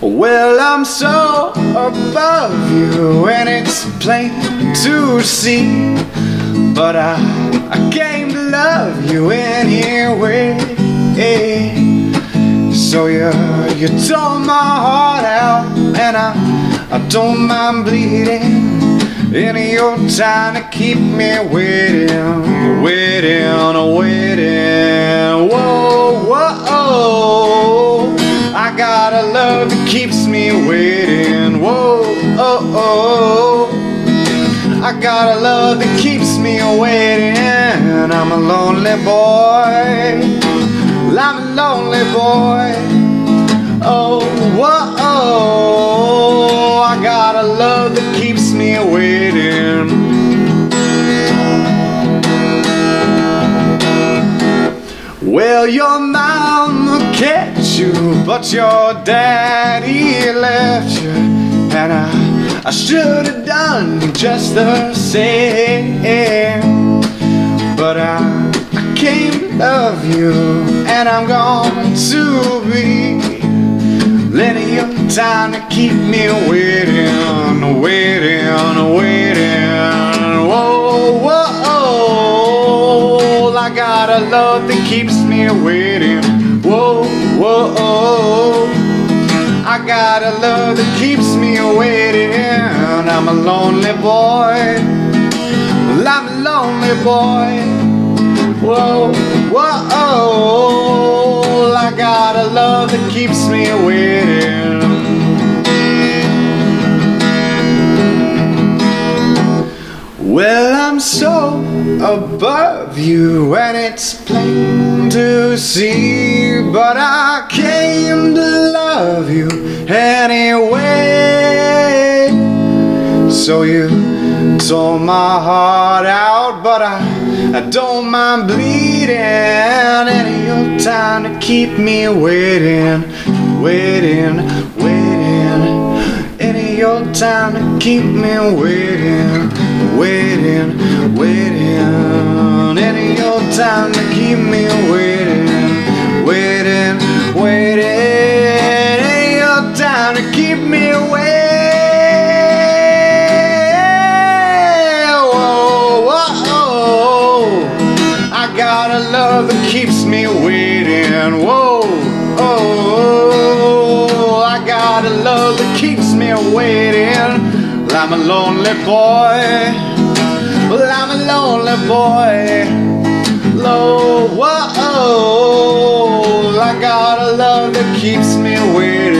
I'm so above you, and it's plain to see. But I, I came to love you anyway. So you, you tore my heart out, and I, I don't mind bleeding. Any your time to keep me waiting, waiting. Love that keeps me waiting. Whoa, oh, oh. I got a love that keeps me waiting. I'm a lonely boy. I'm a lonely boy. Oh, whoa, oh. I got a love that keeps me waiting. Well, your mom kept you, but your daddy left you. And I, I should have done just the same. But I, I came to love you, and I'm going to be plenty of time to keep me waiting, waiting, waiting. Whoa, whoa, I got a love that keeps me waiting. Whoa, whoa, oh. I got a love that keeps me waiting. I'm a lonely boy. Well, I'm a lonely boy. Whoa, whoa, oh. I got a love that keeps me waiting. Well, I'm so above you, and it's plain to see. But I came to love you anyway. So you tore my heart out, but I, I don't mind bleeding. Any your time to keep me waiting, waiting, waiting. Any your time to keep me waiting, waiting. keep me away. Oh, oh, oh, I got a love that keeps me waiting. Whoa, oh, oh. I got a love that keeps me waiting. Well, I'm a lonely boy. Well, I'm a lonely boy. Low, whoa, I got a love that keeps me waiting.